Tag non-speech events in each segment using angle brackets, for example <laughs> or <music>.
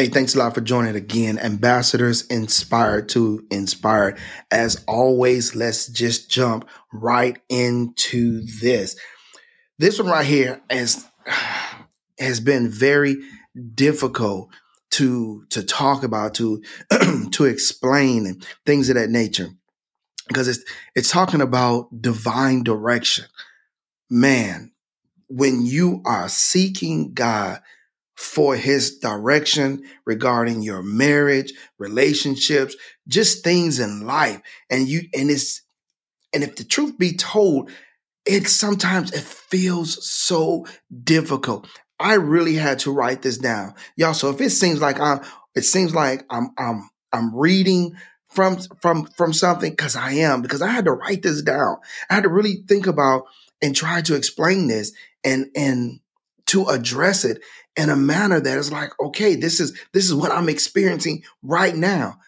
Hey, thanks a lot for joining again. Ambassadors inspired to inspired. As always, let's just jump right into this. This one right here has, <sighs> has been very difficult to to talk about, to <clears throat> to explain and things of that nature. Because it's it's talking about divine direction. Man, when you are seeking God for his direction regarding your marriage, relationships, just things in life. And you, and it's, and if the truth be told, it sometimes it feels so difficult. I really had to write this down. Y'all, so if it seems like I'm, it seems like I'm, I'm, I'm reading from, from, from something because I am, because I had to write this down. I had to really think about and try to explain this and, and to address it in a manner that is like, okay, this is this is what I'm experiencing right now.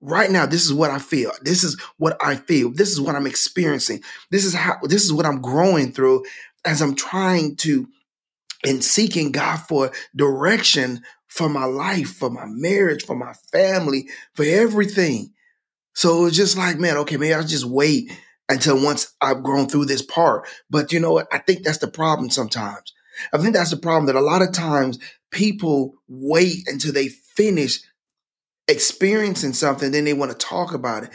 Right now, this is what I feel. This is what I feel. This is what I'm experiencing. This is how this is what I'm growing through as I'm trying to and seeking God for direction for my life, for my marriage, for my family, for everything. So it's just like, man, okay, maybe I'll just wait until once I've grown through this part. But you know what? I think that's the problem sometimes. I think that's the problem that a lot of times people wait until they finish experiencing something, then they want to talk about it.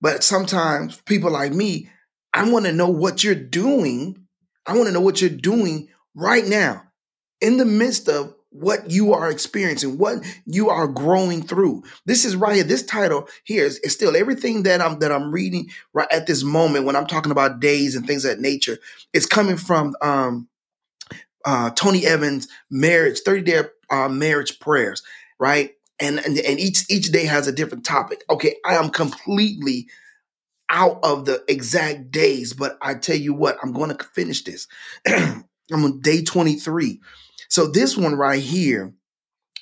But sometimes people like me, I want to know what you're doing. I want to know what you're doing right now in the midst of what you are experiencing, what you are growing through. This is right here. This title here is, is, still everything that I'm that I'm reading right at this moment when I'm talking about days and things of that nature. It's coming from um uh, Tony Evans marriage, 30 day uh, marriage prayers, right? And, and and each each day has a different topic. Okay, I am completely out of the exact days, but I tell you what, I'm going to finish this. <clears throat> I'm on day 23. So this one right here,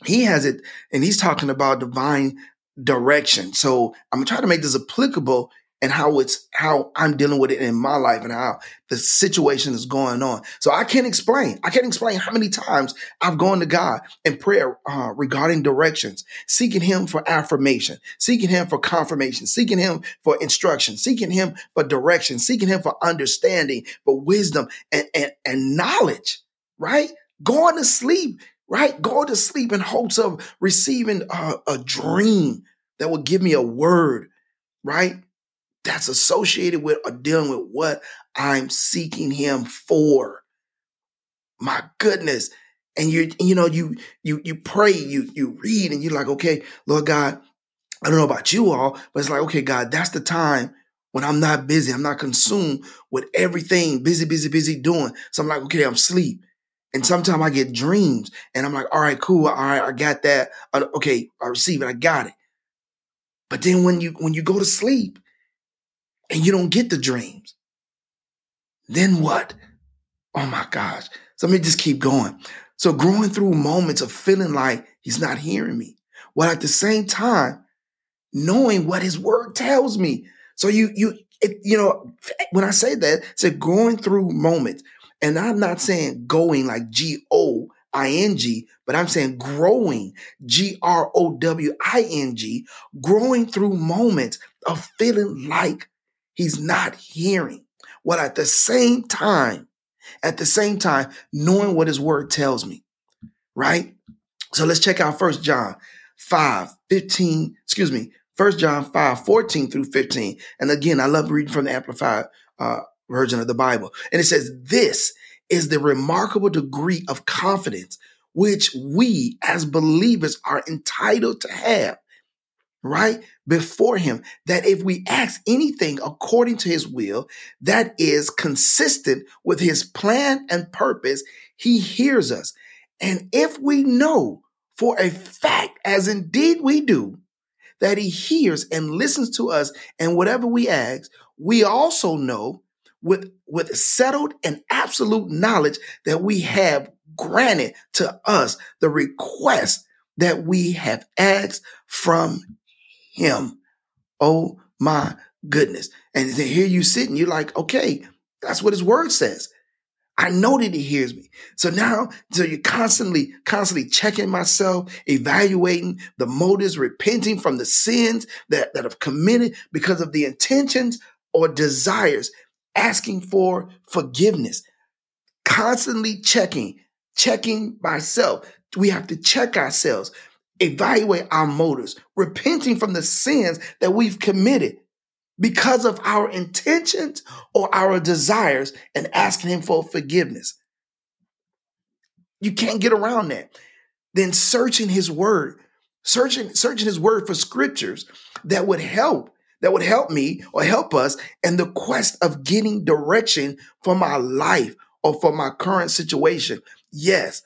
he has it, and he's talking about divine direction. So I'm gonna try to make this applicable and how it's how I'm dealing with it in my life and how the situation is going on. So I can't explain. I can't explain how many times I've gone to God in prayer uh, regarding directions, seeking Him for affirmation, seeking Him for confirmation, seeking Him for instruction, seeking Him for direction, seeking Him for understanding, for wisdom and, and, and knowledge, right? Going to sleep, right? Going to sleep in hopes of receiving a, a dream that will give me a word, right? That's associated with or dealing with what I'm seeking him for. My goodness. And you, you know, you, you, you pray, you, you read and you're like, okay, Lord God, I don't know about you all, but it's like, okay, God, that's the time when I'm not busy. I'm not consumed with everything, busy, busy, busy doing. So I'm like, okay, I'm asleep. And sometimes I get dreams and I'm like, all right, cool. All right, I got that. Okay, I receive it. I got it. But then when you, when you go to sleep, and you don't get the dreams, then what? Oh my gosh. So let me just keep going. So growing through moments of feeling like he's not hearing me, while at the same time knowing what his word tells me. So you, you, it, you know, when I say that, it's a going through moments, and I'm not saying going like G O I N G, but I'm saying growing, G R O W I N G, growing through moments of feeling like He's not hearing. What at the same time, at the same time, knowing what his word tells me, right? So let's check out First John 5, 15, excuse me, First John 5, 14 through 15. And again, I love reading from the Amplified uh, version of the Bible. And it says, This is the remarkable degree of confidence which we as believers are entitled to have right before him that if we ask anything according to his will that is consistent with his plan and purpose he hears us. And if we know for a fact as indeed we do that he hears and listens to us and whatever we ask we also know with with settled and absolute knowledge that we have granted to us the request that we have asked from him. Oh my goodness. And here you sitting, you're like, okay, that's what his word says. I know that he hears me. So now, so you're constantly, constantly checking myself, evaluating the motives, repenting from the sins that, that have committed because of the intentions or desires, asking for forgiveness, constantly checking, checking myself. We have to check ourselves, evaluate our motives, repenting from the sins that we've committed because of our intentions or our desires and asking him for forgiveness. You can't get around that. Then searching his word, searching, searching his word for scriptures that would help, that would help me or help us in the quest of getting direction for my life or for my current situation. Yes.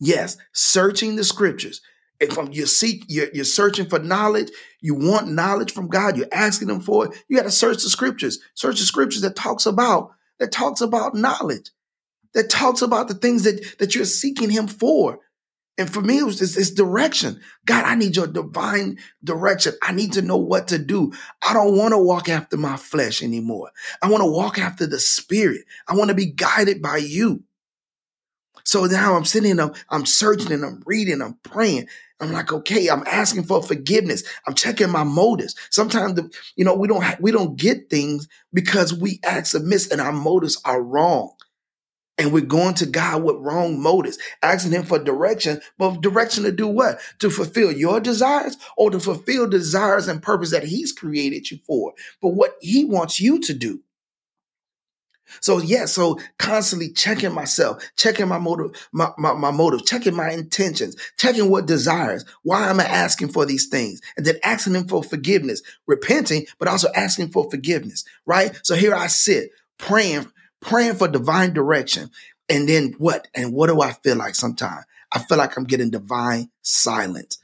Yes. Searching the scriptures if you seek, you're, you're searching for knowledge, you want knowledge from God, you're asking Him for it. You got to search the scriptures. Search the scriptures that talks about that talks about knowledge, that talks about the things that that you're seeking Him for. And for me, it was this direction. God, I need your divine direction. I need to know what to do. I don't want to walk after my flesh anymore. I want to walk after the Spirit. I want to be guided by you. So now I'm sitting, I'm, I'm searching and I'm reading, I'm praying. I'm like, okay, I'm asking for forgiveness. I'm checking my motives. Sometimes, the, you know, we don't ha- we don't get things because we act amiss and our motives are wrong. And we're going to God with wrong motives, asking Him for direction, but direction to do what? To fulfill your desires or to fulfill desires and purpose that He's created you for, but what He wants you to do. So yeah, so constantly checking myself, checking my motive, my, my, my motive, checking my intentions, checking what desires, why am I asking for these things? And then asking him for forgiveness, repenting, but also asking for forgiveness, right? So here I sit praying, praying for divine direction. And then what? And what do I feel like sometimes? I feel like I'm getting divine silence.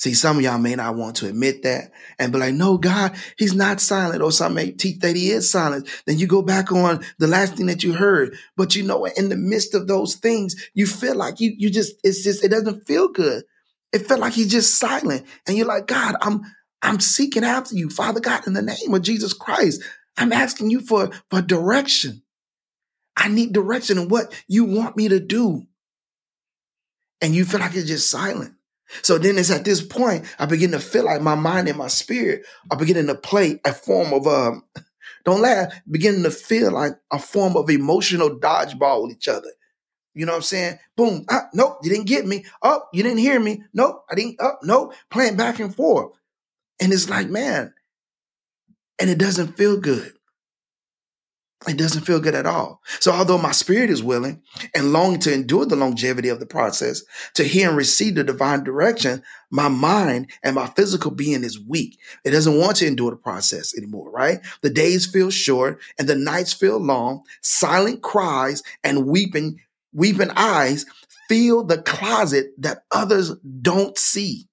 See, some of y'all may not want to admit that and be like, no, God, he's not silent. Or some may teach that he is silent. Then you go back on the last thing that you heard. But you know, in the midst of those things, you feel like you, you just, it's just, it doesn't feel good. It felt like he's just silent. And you're like, God, I'm, I'm seeking after you, Father God, in the name of Jesus Christ. I'm asking you for, for direction. I need direction in what you want me to do. And you feel like it's just silent. So then it's at this point I begin to feel like my mind and my spirit are beginning to play a form of um <laughs> don't laugh, beginning to feel like a form of emotional dodgeball with each other. You know what I'm saying? Boom. Ah, nope, you didn't get me. Oh, you didn't hear me. Nope, I didn't. Oh, nope. Playing back and forth. And it's like, man, and it doesn't feel good it doesn't feel good at all. So, although my spirit is willing and longing to endure the longevity of the process, to hear and receive the divine direction, my mind and my physical being is weak. It doesn't want to endure the process anymore, right? The days feel short and the nights feel long. Silent cries and weeping, weeping eyes fill the closet that others don't see.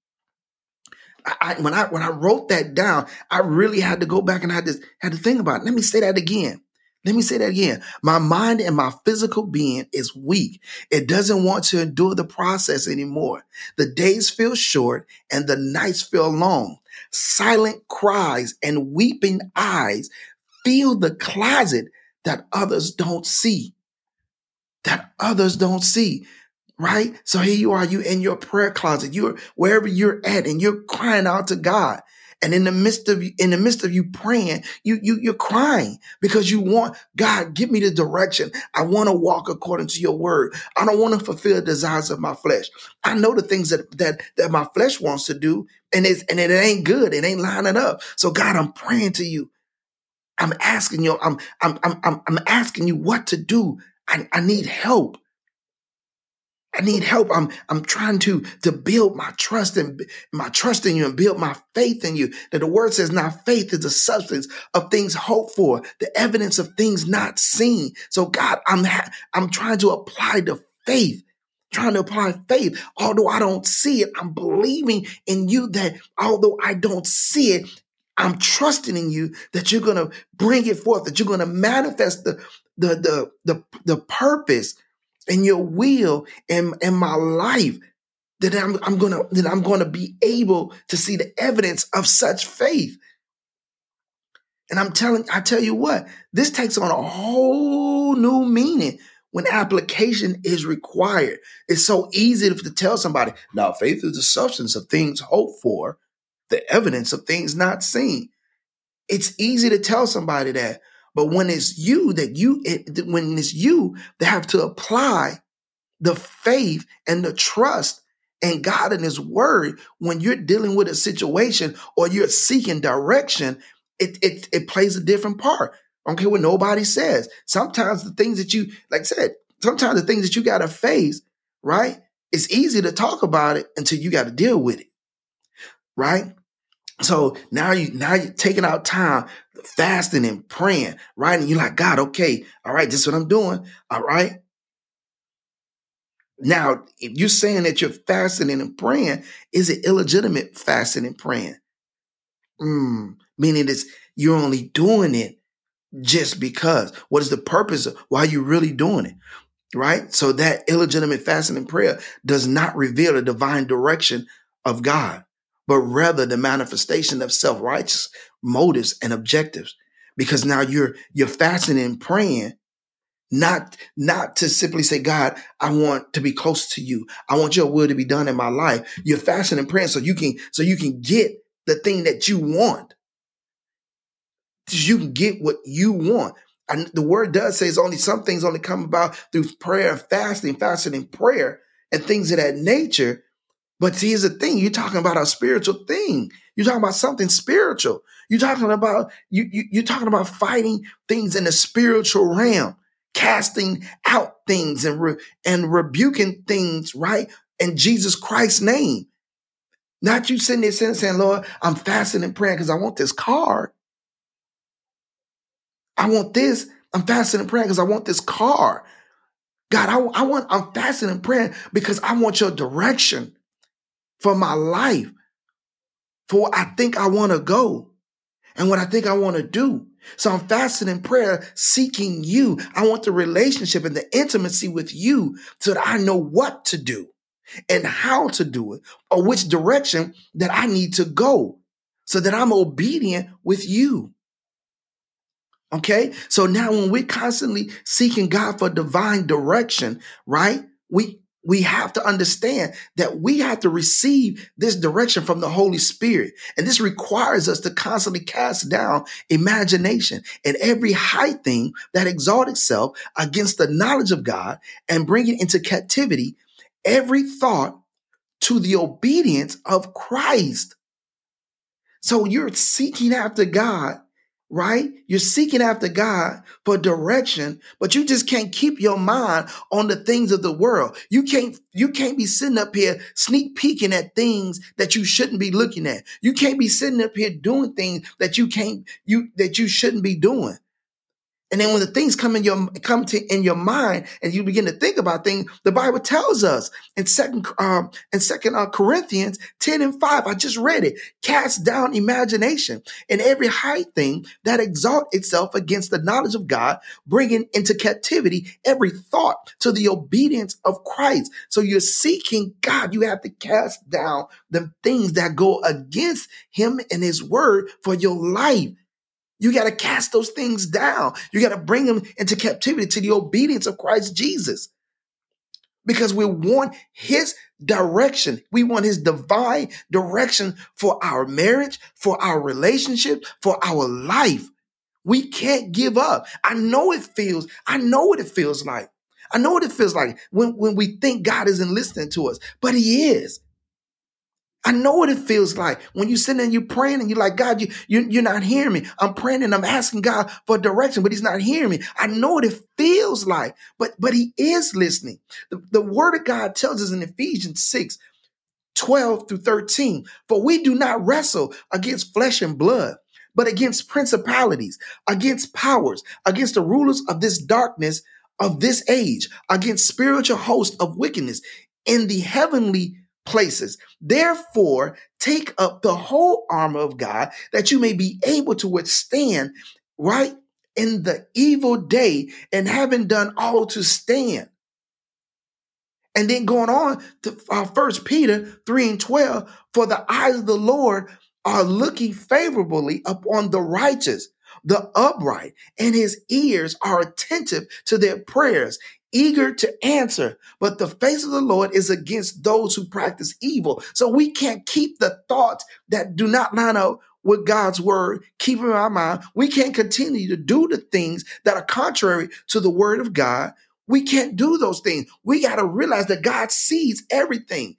I, when I when I wrote that down, I really had to go back and I had to had to think about it. Let me say that again. Let me say that again. My mind and my physical being is weak. It doesn't want to endure the process anymore. The days feel short and the nights feel long. Silent cries and weeping eyes fill the closet that others don't see. That others don't see right? So here you are, you in your prayer closet, you're wherever you're at, and you're crying out to God. And in the midst of in the midst of you praying, you you you're crying because you want God, give me the direction. I want to walk according to your word. I don't want to fulfill the desires of my flesh. I know the things that that that my flesh wants to do, and it's and it ain't good. It ain't lining up. So God, I'm praying to you. I'm asking you. I'm I'm I'm I'm asking you what to do. I, I need help. I need help. I'm I'm trying to to build my trust and my trust in you and build my faith in you. That the word says now faith is the substance of things hoped for, the evidence of things not seen. So God, I'm ha- I'm trying to apply the faith, trying to apply faith. Although I don't see it, I'm believing in you that although I don't see it, I'm trusting in you that you're going to bring it forth, that you're going to manifest the the the the, the purpose and your will in, in my life that I'm, I'm gonna that I'm gonna be able to see the evidence of such faith. And I'm telling, I tell you what, this takes on a whole new meaning when application is required. It's so easy to tell somebody, now faith is the substance of things hoped for, the evidence of things not seen. It's easy to tell somebody that. But when it's you that you, it, when it's you that have to apply the faith and the trust and God and His Word when you're dealing with a situation or you're seeking direction, it it, it plays a different part. I don't care what nobody says. Sometimes the things that you, like I said, sometimes the things that you got to face, right? It's easy to talk about it until you got to deal with it, right? So now you now you're taking out time, fasting and praying, right? And you're like, God, okay, all right, this is what I'm doing. All right. Now, if you're saying that you're fasting and praying, is it illegitimate fasting and praying? Mm, meaning it's you're only doing it just because. What is the purpose of why you're really doing it? Right? So that illegitimate fasting and prayer does not reveal a divine direction of God, but rather the manifestation of self-righteous motives and objectives. Because now you're you're fasting and praying not not to simply say god i want to be close to you i want your will to be done in my life you're fasting and praying so you can so you can get the thing that you want you can get what you want. And the word does say it's only some things only come about through prayer and fasting, fasting and prayer and things of that nature. But see, here's the thing: you're talking about a spiritual thing. You're talking about something spiritual. You're talking about you, you you're talking about fighting things in the spiritual realm, casting out things and re, and rebuking things, right? In Jesus Christ's name. Not you sitting there sitting saying, Lord, I'm fasting and praying because I want this car. I want this. I'm fasting and praying because I want this car. God, I, I want, I'm fasting and praying because I want your direction for my life, for what I think I want to go and what I think I want to do. So I'm fasting in prayer, seeking you. I want the relationship and the intimacy with you so that I know what to do and how to do it or which direction that I need to go so that I'm obedient with you. Okay. So now when we're constantly seeking God for divine direction, right? We, we have to understand that we have to receive this direction from the Holy Spirit. And this requires us to constantly cast down imagination and every high thing that exalts itself against the knowledge of God and bring it into captivity every thought to the obedience of Christ. So you're seeking after God right? You're seeking after God for direction, but you just can't keep your mind on the things of the world. You can't, you can't be sitting up here sneak peeking at things that you shouldn't be looking at. You can't be sitting up here doing things that you can't, you, that you shouldn't be doing. And then when the things come in your come to in your mind and you begin to think about things, the Bible tells us in second um in second uh, Corinthians 10 and 5, I just read it, cast down imagination and every high thing that exalt itself against the knowledge of God, bringing into captivity every thought to the obedience of Christ. So you're seeking God, you have to cast down the things that go against him and his word for your life. You got to cast those things down. You got to bring them into captivity to the obedience of Christ Jesus. Because we want his direction. We want his divine direction for our marriage, for our relationship, for our life. We can't give up. I know it feels, I know what it feels like. I know what it feels like when, when we think God isn't listening to us, but he is. I know what it feels like when you sitting and you praying and you're like, God, you, you, you're not hearing me. I'm praying and I'm asking God for direction, but he's not hearing me. I know what it feels like, but, but he is listening. The, the word of God tells us in Ephesians 6, 12 through 13, for we do not wrestle against flesh and blood, but against principalities, against powers, against the rulers of this darkness of this age, against spiritual hosts of wickedness in the heavenly places. Therefore, take up the whole armor of God that you may be able to withstand, right, in the evil day and having done all to stand. And then going on to uh, Peter 3 and 12, for the eyes of the Lord are looking favorably upon the righteous, the upright, and his ears are attentive to their prayers, eager to answer. But the face of the Lord is against those who practice evil. So we can't keep the thoughts that do not line up with God's word, keep in our mind. We can't continue to do the things that are contrary to the word of God. We can't do those things. We got to realize that God sees everything.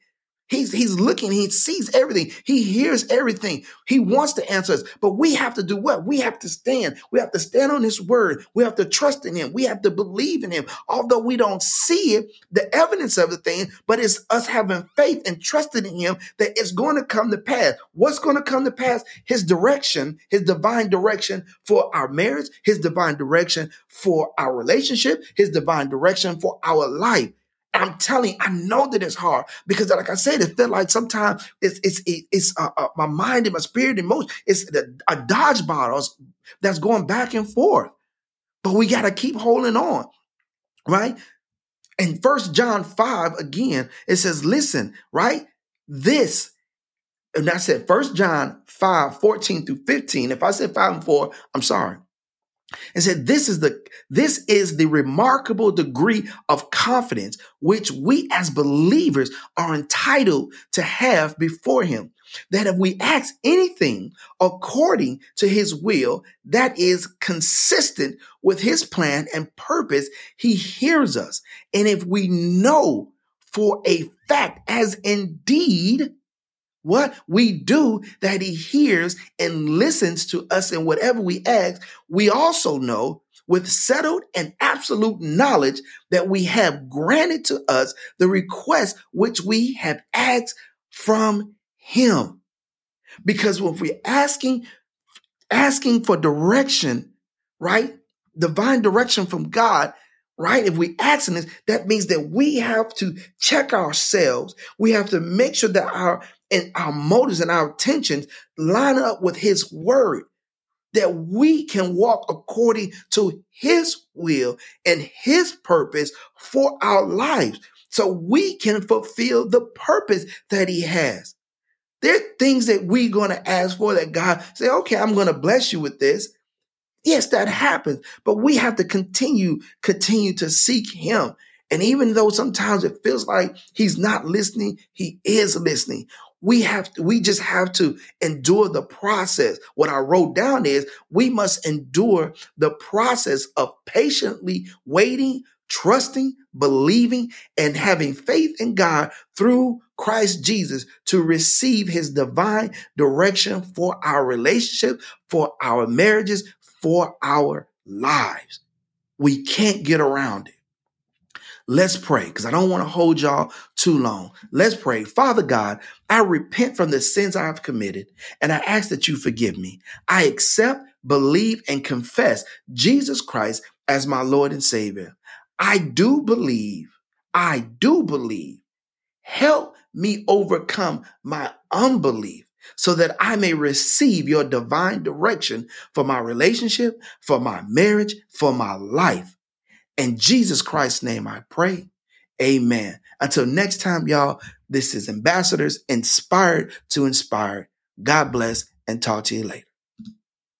He's, he's looking, he sees everything, he hears everything. He wants to answer us, but we have to do what? We have to stand. We have to stand on his word. We have to trust in him. We have to believe in him. Although we don't see it, the evidence of the thing, but it's us having faith and trusting in him that it's going to come to pass. What's going to come to pass? His direction, his divine direction for our marriage, his divine direction for our relationship, his divine direction for our life. I'm telling I know that it's hard because, like I said, it felt like sometimes it's it's it's uh, uh, my mind and my spirit and motion. It's a, a dodgeball that's going back and forth, but we got to keep holding on, right? And First John five again, it says, "Listen, right? This." And I said First John 5, 14 through 15. If I said 5 and 4, I'm sorry and said this is the this is the remarkable degree of confidence which we as believers are entitled to have before him. That if we ask anything according to his will that is consistent with his plan and purpose he hears us. And if we know for a fact as indeed what we do that he hears and listens to us in whatever we ask, we also know with settled and absolute knowledge that we have granted to us the request which we have asked from him. Because if we're asking, asking for direction, right? Divine direction from God, right? If we asking this, that means that we have to check ourselves. We have to make sure that our and our motives and our intentions line up with his word that we can walk according to his will and his purpose for our lives so we can fulfill the purpose that he has. There are things that we're going to ask for that God say, okay, I'm going to bless you with this. Yes, that happens, but we have to continue, continue to seek him. And even though sometimes it feels like he's not listening, he is listening. We have to, we just have to endure the process. What I wrote down is we must endure the process of patiently waiting, trusting, believing, and having faith in God through Christ Jesus to receive his divine direction for our relationship, for our marriages, for our lives. We can't get around it. Let's pray because I don't want to hold y'all too long. Let's pray. Father God, I repent from the sins I have committed and I ask that you forgive me. I accept, believe, and confess Jesus Christ as my Lord and Savior. I do believe, I do believe. Help me overcome my unbelief so that I may receive your divine direction for my relationship, for my marriage, for my life. In Jesus Christ's name I pray. Amen. Until next time, y'all, this is Ambassadors inspired to inspire. God bless and talk to you later.